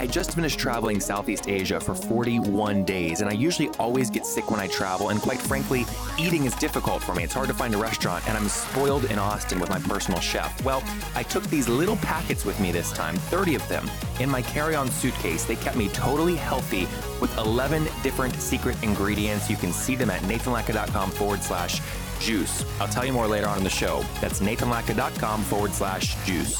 I just finished traveling Southeast Asia for 41 days, and I usually always get sick when I travel, and quite frankly, eating is difficult for me. It's hard to find a restaurant, and I'm spoiled in Austin with my personal chef. Well, I took these little packets with me this time, 30 of them, in my carry on suitcase. They kept me totally healthy with 11 different secret ingredients. You can see them at nathanlatka.com forward slash juice. I'll tell you more later on in the show. That's nathanlatka.com forward slash juice.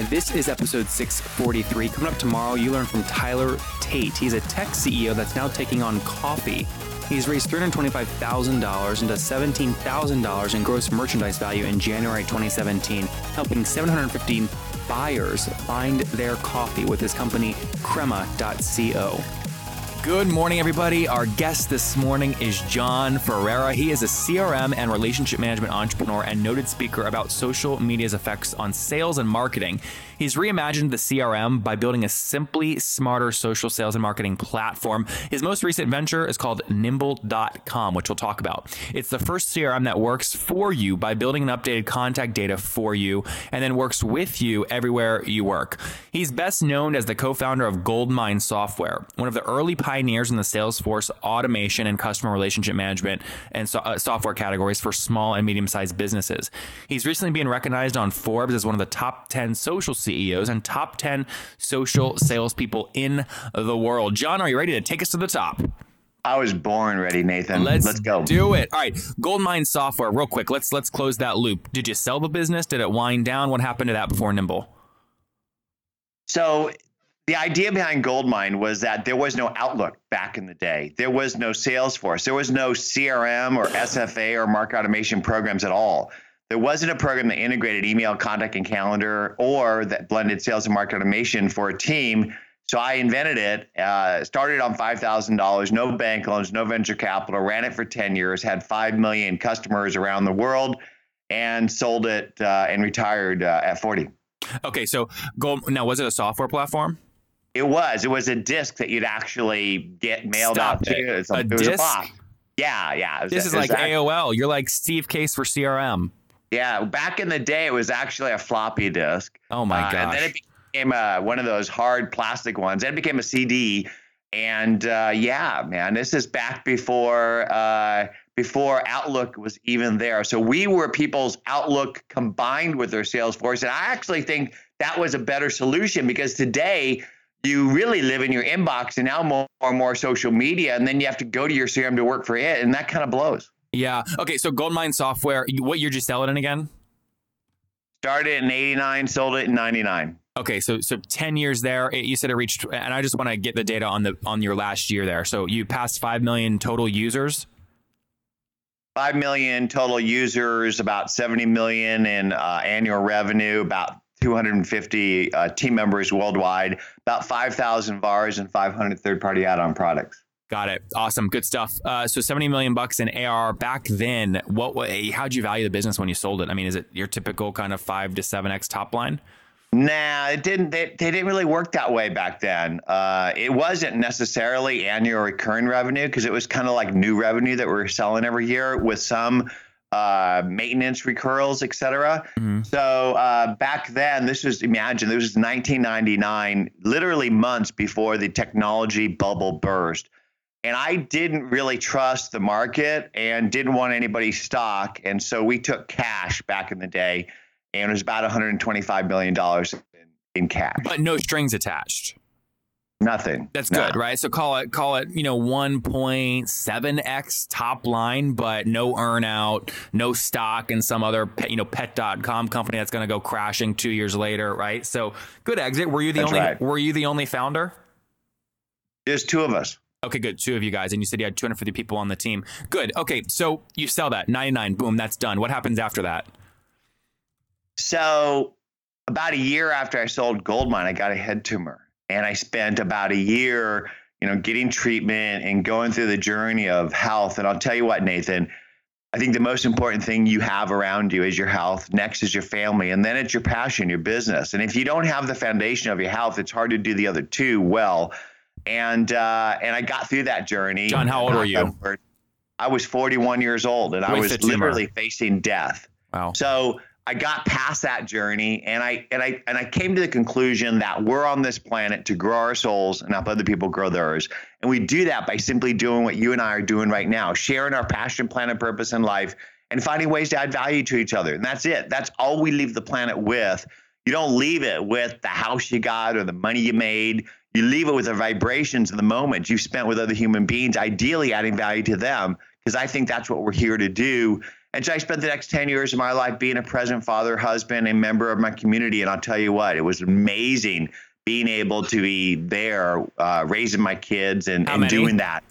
And this is episode 643. Coming up tomorrow, you learn from Tyler Tate. He's a tech CEO that's now taking on coffee. He's raised $325,000 and does $17,000 in gross merchandise value in January 2017, helping 715 buyers find their coffee with his company, crema.co. Good morning, everybody. Our guest this morning is John Ferrara. He is a CRM and relationship management entrepreneur and noted speaker about social media's effects on sales and marketing. He's reimagined the CRM by building a simply smarter social sales and marketing platform. His most recent venture is called Nimble.com, which we'll talk about. It's the first CRM that works for you by building an updated contact data for you and then works with you everywhere you work. He's best known as the co founder of Goldmine Software, one of the early pioneers in the Salesforce automation and customer relationship management and so, uh, software categories for small and medium sized businesses. He's recently been recognized on Forbes as one of the top 10 social CEOs and top 10 social salespeople in the world. John, are you ready to take us to the top? I was born ready, Nathan. Let's, Let's go. Do it. All right. Goldmine Software, real quick. Let's let's close that loop. Did you sell the business? Did it wind down? What happened to that before Nimble? So the idea behind Goldmine was that there was no Outlook back in the day. There was no Salesforce. There was no CRM or SFA or market automation programs at all. There wasn't a program that integrated email, contact, and calendar or that blended sales and market automation for a team. So I invented it, uh, started on $5,000, no bank loans, no venture capital, ran it for 10 years, had 5 million customers around the world, and sold it uh, and retired uh, at 40. Okay, so Gold now was it a software platform? It was. It was a disc that you'd actually get mailed Stop out to. it. you. It's a, A it was a disc? box. Yeah, yeah. Was This is like AOL. You're like Steve Case for CRM. Yeah, back in the day, it was actually a floppy disk. Oh my Uh, And then it became uh, one of those hard plastic ones. Then it became a CD. And uh, yeah, man, this is back before uh, before Outlook was even there. So we were people's Outlook combined with their Salesforce, and I actually think that was a better solution because today you really live in your inbox, and now more and more social media, and then you have to go to your CRM to work for it, and that kind of blows. Yeah. Okay, so Goldmine Software, what year did you sell it in again? Started in '89, sold it in '99. Okay, so so 10 years there. It- you said it reached and I just want to get the data on the on your last year there. So you passed 5 million total users. 5 million total users, about 70 million in uh, annual revenue, about 250 uh, team members worldwide, about 5,000 VARs and 500 third party add on products. Got it. Awesome. Good stuff. Uh, so 70 million bucks in AR back then. What wa- how'd you value the business when you sold it? I mean, is it your typical kind of 5 to 7x top line? Nah, it didn't. They, they didn't really work that way back then. Uh, it wasn't necessarily annual recurring revenue because it was kind of like new revenue that we were selling every year with some uh, maintenance recurrals, et cetera. So uh, back then, this was imagine this was 1999, literally months before the technology bubble burst. And I didn't really trust the market and didn't want anybody's stock. And so we took cash back in the day, and it was about $125 million in, in cash. But no strings attached. Nothing. That's No. good, right? So call it call it, you know, 1.7x top line, but no earnout, no stock in some other pet, you know, pet.com company that's going to go crashing 2 years later, right? So good exit. Were you the That's only right. were you the only founder? There's two of us. Okay, good. Two of you guys, and you said you had 250 people on the team. Good. Okay, so you sell that 99. Boom, that's done. What happens after that? So about a year after I sold Goldmine, I got a head tumor. and I spent about a year, you know, getting treatment and going through the journey of health. And I'll tell you what, Nathan, I think the most important thing you have around you is your health. Next is your family, and then it's your passion, your business. And if you don't have the foundation of your health, it's hard to do the other two well. And uh, and I got through that journey. John, how old were you? I was 41 years old, and With I was literally facing death. Wow. So I got past that journey and I and I and I came to the conclusion that we're on this planet to grow our souls and help other people grow theirs. And we do that by simply doing what you and I are doing right now, sharing our passion, plan, and purpose in life and finding ways to add value to each other. And that's it. That's all we leave the planet with. You don't leave it with the house you got or the money you made. You leave it with the vibrations of the moment you've spent with other human beings, ideally adding value to them, because I think that's what we're here to do. And so I spent the next 10 years of my life being a present father, husband, and member of my community. And I'll tell you what, it was amazing being able to be there, uh, raising my kids and, and doing that.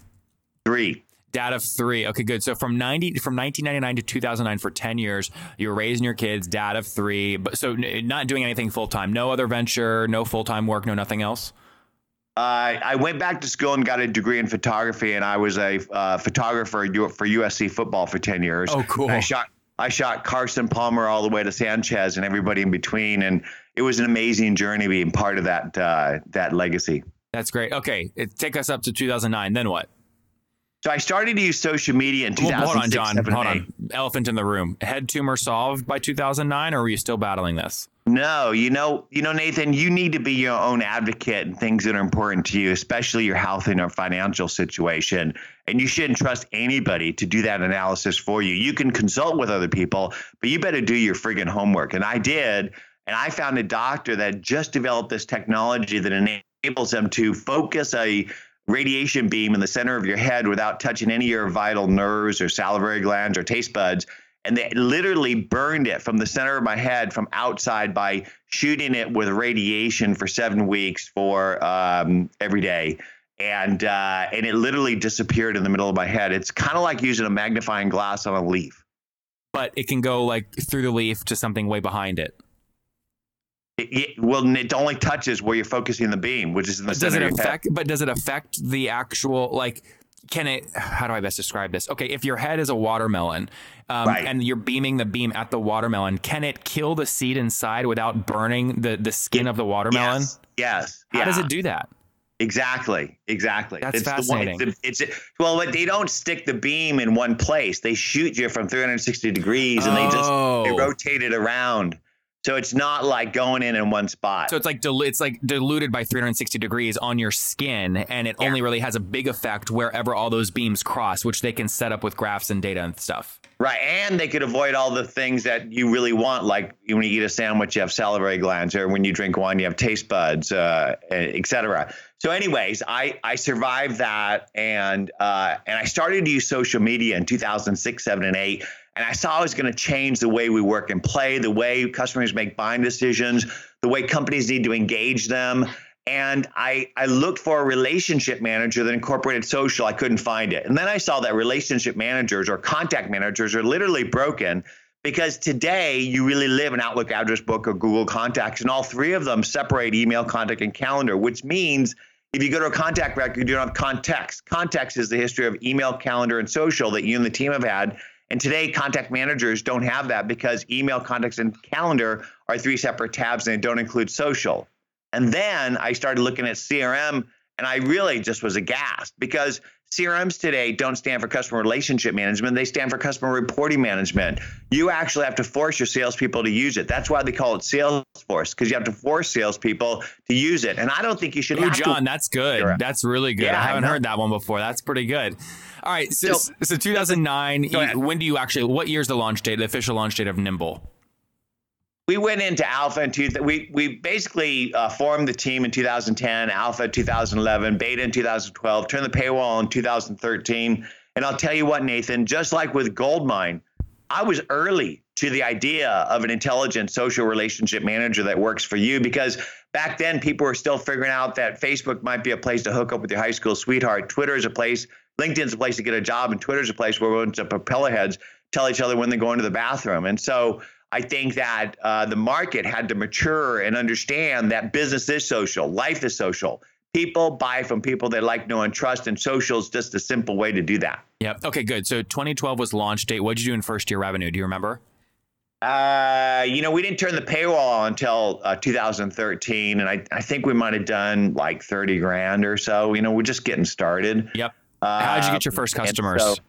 Three. Dad of three. Okay, good. So from ninety from nineteen ninety nine to two thousand nine for ten years, you're raising your kids. Dad of three, but so n- not doing anything full time. No other venture. No full time work. No nothing else. Uh, I went back to school and got a degree in photography, and I was a uh, photographer for USC football for ten years. Oh, cool. And I shot I shot Carson Palmer all the way to Sanchez and everybody in between, and it was an amazing journey being part of that uh, that legacy. That's great. Okay, it, take us up to two thousand nine. Then what? So I started to use social media in Hold, 2006. hold on, John. Hold on. Elephant in the room. Head tumor solved by two thousand nine, or were you still battling this? No, you know, you know, Nathan, you need to be your own advocate in things that are important to you, especially your health and your financial situation. And you shouldn't trust anybody to do that analysis for you. You can consult with other people, but you better do your friggin' homework. And I did. And I found a doctor that just developed this technology that enables them to focus a radiation beam in the center of your head without touching any of your vital nerves or salivary glands or taste buds and they literally burned it from the center of my head from outside by shooting it with radiation for seven weeks for um, every day and uh, and it literally disappeared in the middle of my head it's kind of like using a magnifying glass on a leaf But it can go like through the leaf to something way behind it. it, it, well it only touches where you're focusing the beam which is in the does center it of your head affect? But does it affect the actual like? Can it? How do I best describe this? Okay, if your head is a watermelon, um, Right. and you're beaming the beam at the watermelon, can it kill the seed inside without burning the the skin of the watermelon? yes yes How does it do that? Exactly. Exactly. That's it's fascinating. The one, it's, it's well, they don't stick the beam in one place. They shoot you from 360 degrees, and they just Oh. they rotate it around. So it's not like going in in one spot. So it's like dil- it's like diluted by 360 degrees on your skin, and it Yeah. only really has a big effect wherever all those beams cross, which they can set up with graphs and data and stuff. right, and they could avoid all the things that you really want, like when you eat a sandwich, you have salivary glands, or when you drink wine, you have taste buds, uh, et cetera. So, anyways, I I survived that, and uh, and I started to use social media in 2006, seven, and eight. And I saw it was going to change the way we work and play, the way customers make buying decisions, the way companies need to engage them. And I, I looked for a relationship manager that incorporated social. I couldn't find it. And then I saw that relationship managers or contact managers are literally broken because today you really live in Outlook address book or Google contacts, and all three of them separate email, contact, and calendar, which means if you go to a contact record, you don't have context. Context is the history of email, calendar, and social that you and the team have had. And today, contact managers don't have that because email, contacts, and calendar are three separate tabs and they don't include social. And then I started looking at CRM and I really just was aghast because CRMs today don't stand for customer relationship management. They stand for customer reporting management. You actually have to force your salespeople to use it. That's why they call it Salesforce because you have to force salespeople to use it. And I don't think you should Ooh, John, to. that's good. Sure. That's really good. Yeah, I haven't heard that one before. That's pretty good. All right, so, So- so 2009. You- when do you actually? What year's the launch date? The official launch date of Nimble? We went into alpha in two, we we basically uh, formed the team in 2010 alpha 2011 beta in 2012 turned the paywall in 2013 and i'll tell you what nathan just like with goldmine i was early to the idea of an intelligent social relationship manager that works for you because back then people were still figuring out that facebook might be a place to hook up with your high school sweetheart. Twitter is a place linkedin's a place to get a job and twitter's a place where we want to propeller heads tell each other when they're going to the bathroom. And so I think that uh, the market had to mature and understand that business is social, life is social. People buy from people they like, know, and trust, and social is just a simple way to do that. Yep. Okay, good. So 2012 was launch date. What did you do in first year revenue? Do you remember? Uh, you know, we didn't turn the paywall on until uh, 2013, and I, I think we might have done like 30 grand or so. You know, we're just getting started. Yep. How did you get your first customers?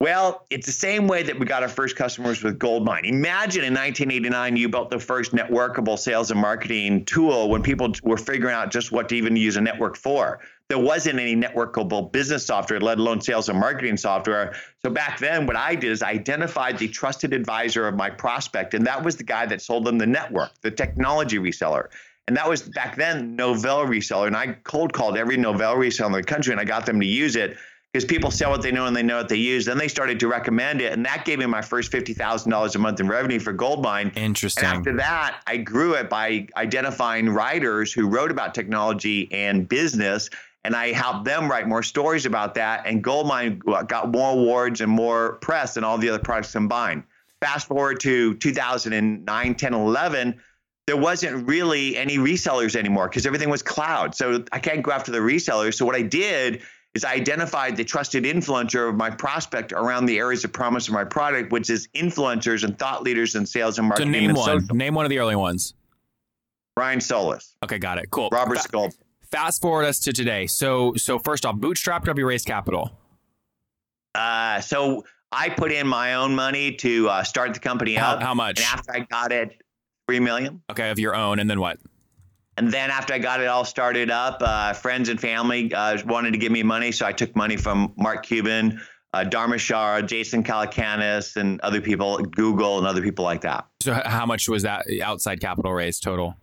Well, it's the same way that we got our first customers with Goldmine. Imagine in 1989, you built the first networkable sales and marketing tool when people were figuring out just what to even use a network for. There wasn't any networkable business software, let alone sales and marketing software. So back then, what I did is I identified the trusted advisor of my prospect, and that was the guy that sold them the network, the technology reseller. And that was back then Novell reseller. And I cold called every Novell reseller in the country and I got them to use it because people sell what they know and they know what they use. Then they started to recommend it. And that gave me my first $50,000 a month in revenue for Goldmine. Interesting. And after that, I grew it by identifying writers who wrote about technology and business. And I helped them write more stories about that. And Goldmine got more awards and more press than all the other products combined. Fast forward to 2009, 10, 11, there wasn't really any resellers anymore because everything was cloud. So I can't go after the resellers. So what I did is I identified the trusted influencer of my prospect around the areas of promise of my product, which is influencers and thought leaders in sales and so marketing. name and one. social. Name one of the early ones. Brian Solis, Okay, got it. Cool. Robert Fa- Sculp. fast forward us to today. So so first off, bootstrapped have you raised capital? Uh, so I put in my own money to uh, start the company How, up. how much? And after I got it, three million. Okay, of your own, and then what? And then after I got it all started up, uh, friends and family uh, wanted to give me money, so I took money from Mark Cuban, uh, Dharmesh Shah, Jason Calacanis, and other people, Google, and other people like that. So how much was that outside capital raise total?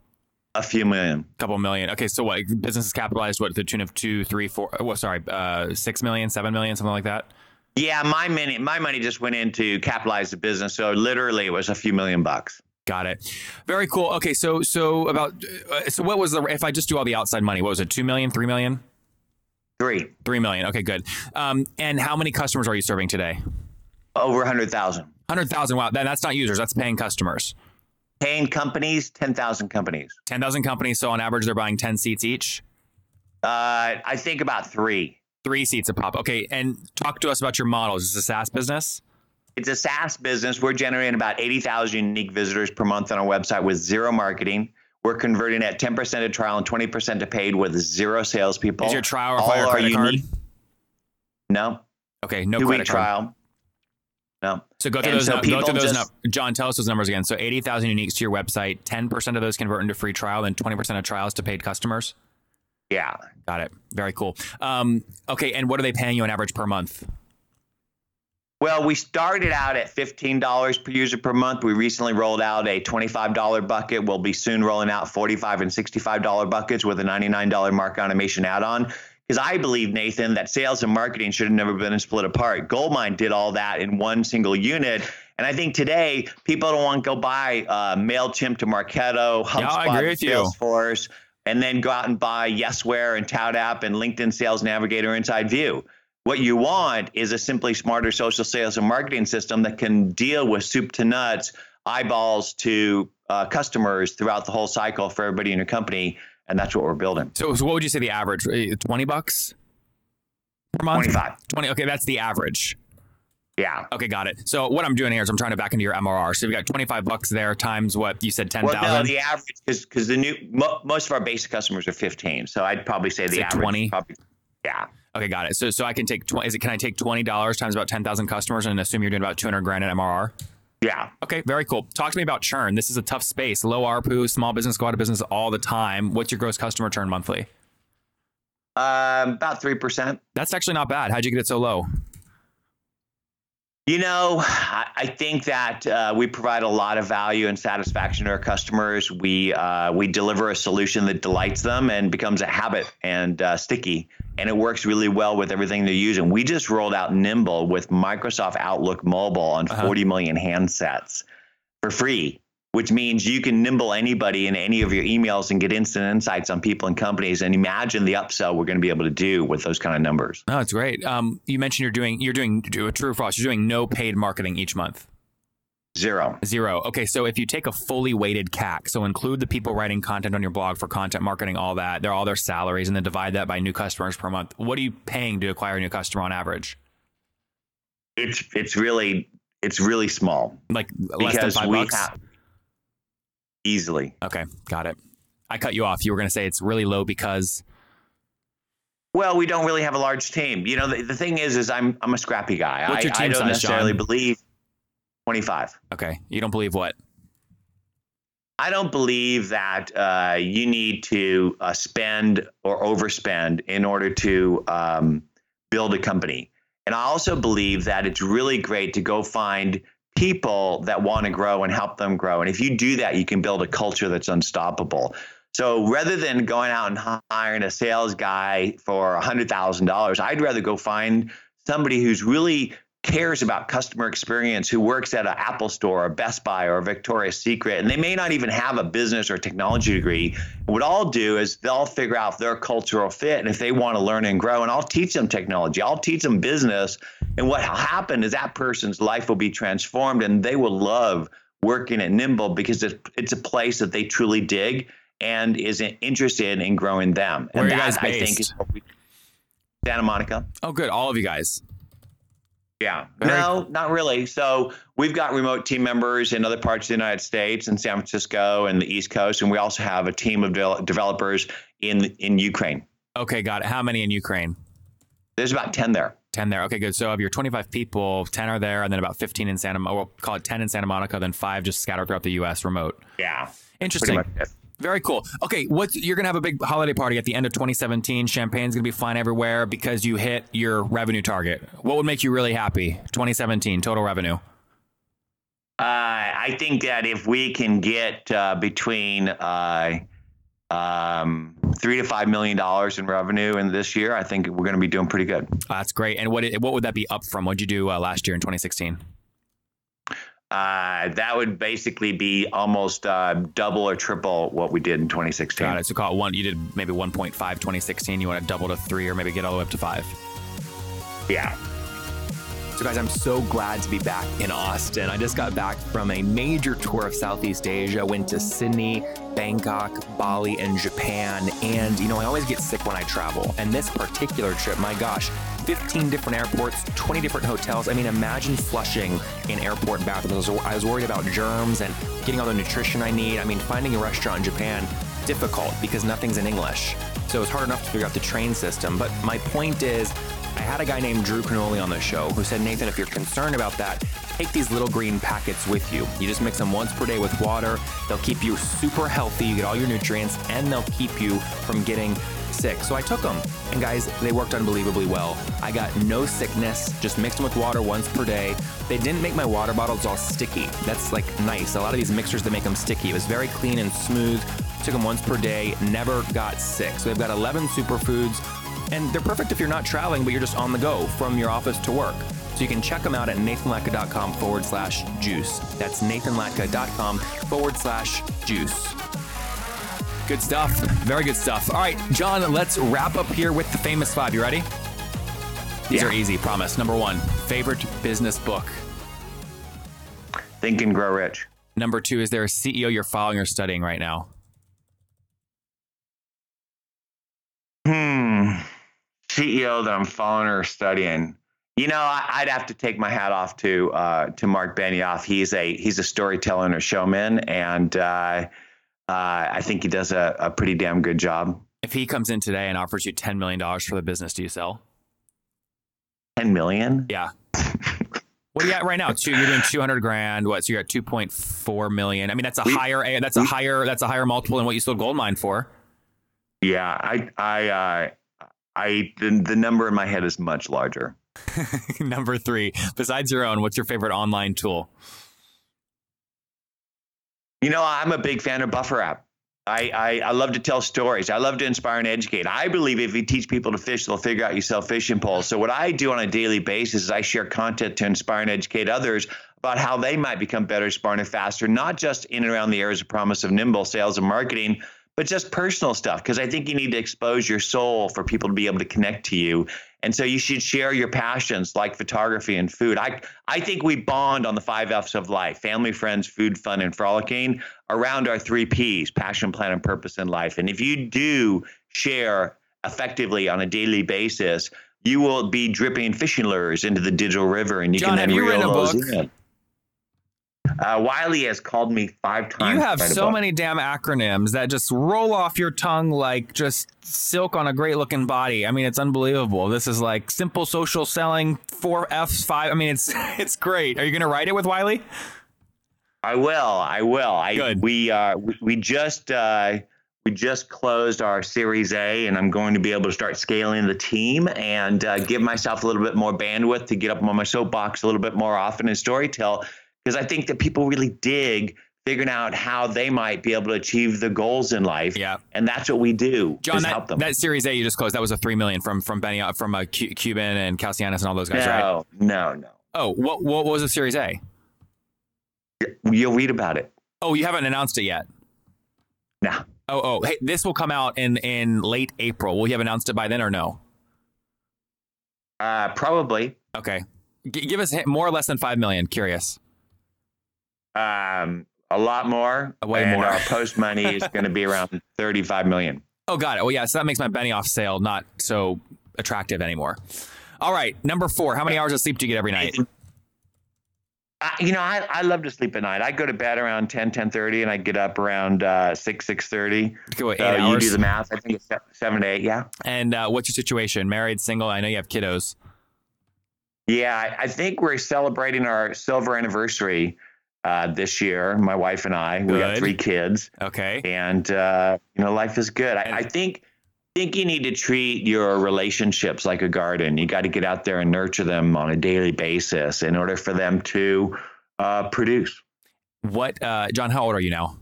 A few million. a couple million. Okay, so what business is capitalized? What the tune of two, three, four? Well, sorry, uh, six million, seven million, something like that. Yeah, my money, my money just went in to capitalize the business. So literally, it was a few million bucks. Got it. Very cool. Okay, so so about uh, so what was the if I just do all the outside money? What was it? Two million, three million, Three, three million. Okay, good. Um, and how many customers are you serving today? over a hundred thousand. Hundred thousand. Wow, that, that's not users. That's paying customers. Paying companies, ten thousand companies. Ten thousand companies. So on average, they're buying ten seats each. Uh, I think about three. Three seats a pop. Okay, and talk to us about your model. Is this a SaaS business? It's a SaaS business. We're generating about 80,000 unique visitors per month on our website with zero marketing. We're converting at 10% to trial and 20% to paid with zero salespeople. Is your trial All a credit card? unique- No. Okay, no credit card. trial. No. So go through And those. so nu- go through those. just- nu- John, tell us those numbers again. So eighty thousand uniques to your website. Ten percent of those convert into free trial, and twenty percent of trials to paid customers. Yeah. Got it. Very cool. Um, okay, and what are they paying you on average per month? Well, we started out at $15 per user per month. We recently rolled out a $25 bucket. We'll be soon rolling out 45 and $65 buckets with a $99 market automation add-on. Because I believe, Nathan, that sales and marketing should have never been split apart. Goldmine did all that in one single unit. And I think today people don't want to go buy uh, MailChimp to Marketo, HubSpot, you. Salesforce, and then go out and buy Yesware and ToutApp and LinkedIn Sales Navigator Inside View. What you want is a simply smarter social sales and marketing system that can deal with soup to nuts, eyeballs to uh, customers throughout the whole cycle for everybody in your company. And that's what we're building. So, so what would you say the average? Uh, Twenty bucks per month. 25. Twenty. Okay, that's the average. Yeah. Okay, got it. So what I'm doing here is I'm trying to back into your MRR. So you've got 25 bucks there times what you said 10,000. Well, no, the average is because the new mo- most of our basic customers are 15. So I'd probably say the average 20? probably yeah. Okay, got it. So so I can take 20. Is it? Can I take 20 dollars times about 10,000 customers and assume you're doing about 200 grand in MRR? Yeah. Okay, very cool. Talk to me about churn. This is a tough space. Low ARPU, small business go out of business all the time. What's your gross customer churn monthly? Um, about 3%. That's actually not bad. How'd you get it so low? You know, I think that uh, we provide a lot of value and satisfaction to our customers. We uh, we deliver a solution that delights them and becomes a habit and uh, sticky, and it works really well with everything they're using. We just rolled out Nimble with Microsoft Outlook Mobile on Uh-huh. 40 million handsets for free, which means you can nimble anybody in any of your emails and get instant insights on people and companies. And imagine the upsell we're going to be able to do with those kind of numbers. No, it's great. Um, you mentioned you're doing you're doing do a true frost. You're doing no paid marketing each month. Zero. Zero. Okay, so if you take a fully weighted CAC, so include the people writing content on your blog for content marketing, all that, they're all their salaries, and then divide that by new customers per month. What are you paying to acquire a new customer on average? It's it's really it's really small Like less than because five we bucks. have easily. okay, got it. I cut you off. You were going to say it's really low because Well, we don't really have a large team. You know, the, the thing is, is I'm I'm a scrappy guy. What's I, your team I don't size, necessarily John? believe 25. okay, you don't believe what? I don't believe that uh, you need to uh, spend or overspend in order to um, build a company. And I also believe that it's really great to go find people that want to grow and help them grow. And if you do that, you can build a culture that's unstoppable. So rather than going out and hiring a sales guy for $100,000, I'd rather go find somebody who's really cares about customer experience, who works at an Apple store or Best Buy or Victoria's Secret, and they may not even have a business or technology degree. What I'll do is they'll figure out their cultural fit and if they want to learn and grow, and I'll teach them technology, I'll teach them business. And what will happen is that person's life will be transformed and they will love working at Nimble because it's, it's a place that they truly dig and is interested in growing them. Where and are you that, guys I think, is what we, Santa Monica. Oh, good. All of you guys. Yeah. Very no, not really. So we've got remote team members in other parts of the United States and San Francisco and the East Coast, and we also have a team of de- developers in in Ukraine. Okay, got it. How many in Ukraine? There's about ten there. 10 there. Okay, good. So of your 25 people, 10 are there, and then about 15 in Santa Monica. We'll call it 10 in Santa Monica, then five just scattered throughout the U.S. remote. Yeah. Interesting. Very cool. Okay, what you're gonna have a big holiday party at the end of 2017. Champagne's gonna be flying everywhere because you hit your revenue target. What would make you really happy? 2017 total revenue. Uh, I think that if we can get uh, between uh, um, three to five million dollars in revenue in this year, I think we're going to be doing pretty good. That's great. And what what would that be up from? What'd you do uh, last year in 2016? Uh, that would basically be almost uh, double or triple what we did in 2016. Got it. So call it one. You did maybe 1.5 2016. You want to double to three, or maybe get all the way up to five. Yeah. So, guys, I'm so glad to be back in Austin. I just got back from a major tour of Southeast Asia. Went to Sydney, Bangkok, Bali, and Japan. And, you know, I always get sick when I travel. And this particular trip, my gosh, 15 different airports, 20 different hotels. I mean, imagine flushing in airport bathrooms. I was- worried about germs and getting all the nutrition I need. I mean, finding a restaurant in Japan, difficult because nothing's in English. So it's hard enough to figure out the train system. But my point is, I had a guy named Drew Canole on the show who said, Nathan, if you're concerned about that, take these little green packets with you. You just mix them once per day with water. They'll keep you super healthy. You get all your nutrients and they'll keep you from getting sick. So I took them. And guys, they worked unbelievably well. I got no sickness, just mixed them with water once per day. They didn't make my water bottles all sticky. That's like nice. A lot of these mixers that make them sticky. It was very clean and smooth. Took them once per day, never got sick. So they've got 11 superfoods, and they're perfect if you're not traveling, but you're just on the go from your office to work. So you can check them out at nathanlatka.com forward slash juice. That's nathanlatka.com forward slash juice. Good stuff. Very good stuff. All right, John, let's wrap up here with the famous five. You ready? These Yeah. are easy, promise. Number one, favorite business book. Think and grow rich. Number two, is there a CEO you're following or studying right now? CEO that I'm following or studying. You know, I, I'd have to take my hat off to uh, to Marc Benioff. He's a he's a storyteller and a showman, and uh, uh, I think he does a, a pretty damn good job. If he comes in today and offers you $10 million for the business, do you sell? Ten million. Yeah. What are you at right now? Two. You're doing two hundred grand. What? So you're at two point four million. I mean, that's a We- higher. That's a we- higher. That's a higher multiple than what you sold Goldmine for. Yeah, I I uh, I the, the number in my head is much larger. Number three. Besides your own, what's your favorite online tool? You know, I'm a big fan of Buffer app. I, I, I love to tell stories. I love to inspire and educate. I believe if you teach people to fish, they'll figure out your self fishing poles. So what I do on a daily basis is I share content to inspire and educate others about how they might become better, smarter, faster, not just in and around the areas of promise of nimble sales and marketing, but just personal stuff because I think you need to expose your soul for people to be able to connect to you. And so you should share your passions like photography and food. I I think we bond on the five F's of life: family, friends, food, fun, and frolicking around our three P's: passion, plan, and purpose in life. And if you do share effectively on a daily basis, you will be dripping fishing lures into the digital river, and you John, can then have you reel written a those book? in. Uh, Wiley has called me five times. You have so many damn acronyms that just roll off your tongue like just silk on a great looking body. I mean, it's unbelievable. This is like simple social selling, four F's, five. I mean, it's it's great. Are you going to write it with Wiley? I will. I will. I Good. we uh we, we just uh we just closed our Series A, and I'm going to be able to start scaling the team and uh, give myself a little bit more bandwidth to get up on my soapbox a little bit more often and storytell because I think that people really dig figuring out how they might be able to achieve the goals in life. Yeah. and that's what we do. John, is that, help them. that Series A you just closed, that was a three million from from Benny from uh, Cu- Cuban and Calacanis and all those guys, right? no, no, no. Oh, what what was the Series A? You'll read about it. Oh, you haven't announced it yet. No. Oh, oh, hey, this will come out in in late April. Will you have announced it by then or no? Uh, probably. Okay, G- give us more or less than five million. Curious. Um, a lot more. Way and more. Our post money is going to be around 35 million. Oh, got it. Oh, yeah. So that makes my Benioff sale not so attractive anymore. All right, number four. How many hours of sleep do you get every night? I, you know, I, I love to sleep at night. I go to bed around 10, 10.30 and I get up around uh, 6, 6.30. Go eight So you do the math. I think it's se- 7 to 8, yeah. And uh, what's your situation? Married, single? I know you have kiddos. Yeah, I, I think we're celebrating our silver anniversary uh, this year, my wife and I. We got three kids. Okay. and uh, you know life is good. I, I think think you need to treat your relationships like a garden. You got to get out there and nurture them on a daily basis in order for them to uh, produce. What, uh, John? How old are you now?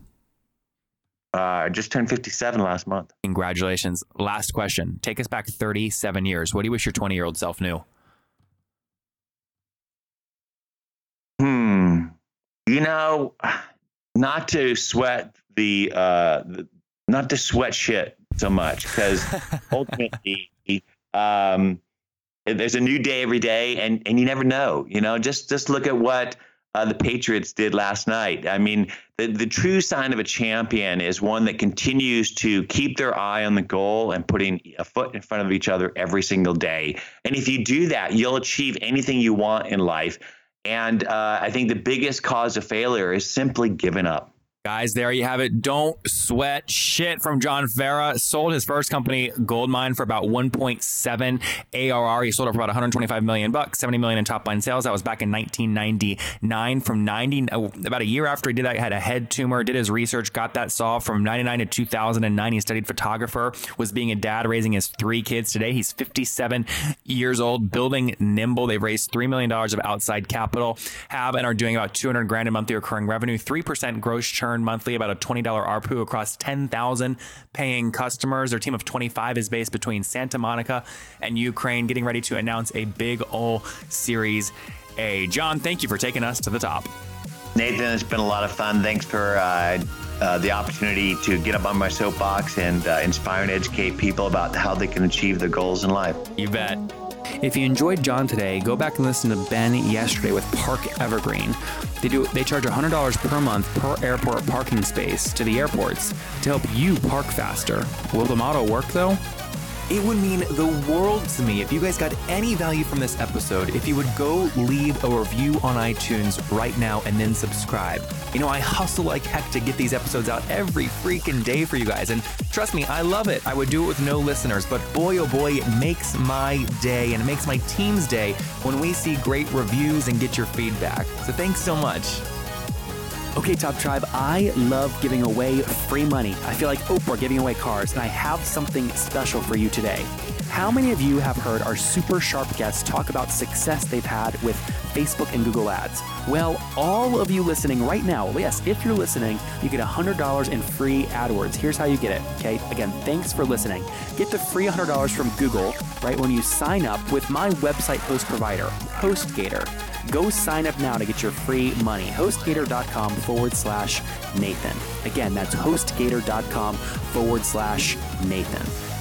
Uh, just turned 57 last month. Congratulations. Last question. Take us back 37 years. What do you wish your 20 year old self knew? You know, not to sweat the, uh, the not to sweat shit so much because ultimately, um, there's a new day every day, and and you never know. You know, just just look at what. Uh, the Patriots did last night. I mean, the, the true sign of a champion is one that continues to keep their eye on the goal and putting a foot in front of each other every single day. And if you do that, you'll achieve anything you want in life. And uh, I think the biggest cause of failure is simply giving up. Guys, there you have it. Don't sweat shit from John Ferrara. Sold his first company, Goldmine, for about 1.7 ARR. He sold it for about 125 million bucks, 70 million in top line sales. That was back in 1999. From 90, uh, about a year after he did that, he had a head tumor. Did his research, got that solved. From 99 to 2009, he studied photographer. Was being a dad, raising his three kids. Today, he's 57 years old, building Nimble. They've raised three million dollars of outside capital, have and are doing about 200 grand in monthly recurring revenue, three percent gross churn monthly, about a $20 ARPU across 10,000 paying customers. Their team of 25 is based between Santa Monica and Ukraine, getting ready to announce a big ol' Series A. John, thank you for taking us to the top. Nathan, it's been a lot of fun. Thanks for uh, uh, the opportunity to get up on my soapbox and uh, inspire and educate people about how they can achieve their goals in life. You bet. If you enjoyed John today, go back and listen to Ben yesterday with Park Evergreen. They do they charge $100 per month per airport parking space to the airports to help you park faster. Will the model work though? It would mean the world to me if you guys got any value from this episode if you would go leave a review on iTunes right now and then subscribe. You know, I hustle like heck to get these episodes out every freaking day for you guys, and trust me, I love it. I would do it with no listeners, but boy oh boy, it makes my day and it makes my team's day when we see great reviews and get your feedback. So thanks so much. Okay, Top Tribe, I love giving away free money. I feel like Oprah giving away cars, and I have something special for you today. How many of you have heard our super sharp guests talk about success they've had with Facebook and Google Ads? Well, all of you listening right now, yes, if you're listening, you get $100 in free AdWords. Here's how you get it, okay? Again, thanks for listening. Get the free $100 from Google right when you sign up with my website host provider, HostGator. Go sign up now to get your free money. HostGator.com forward slash Nathan. Again, that's HostGator.com forward slash Nathan.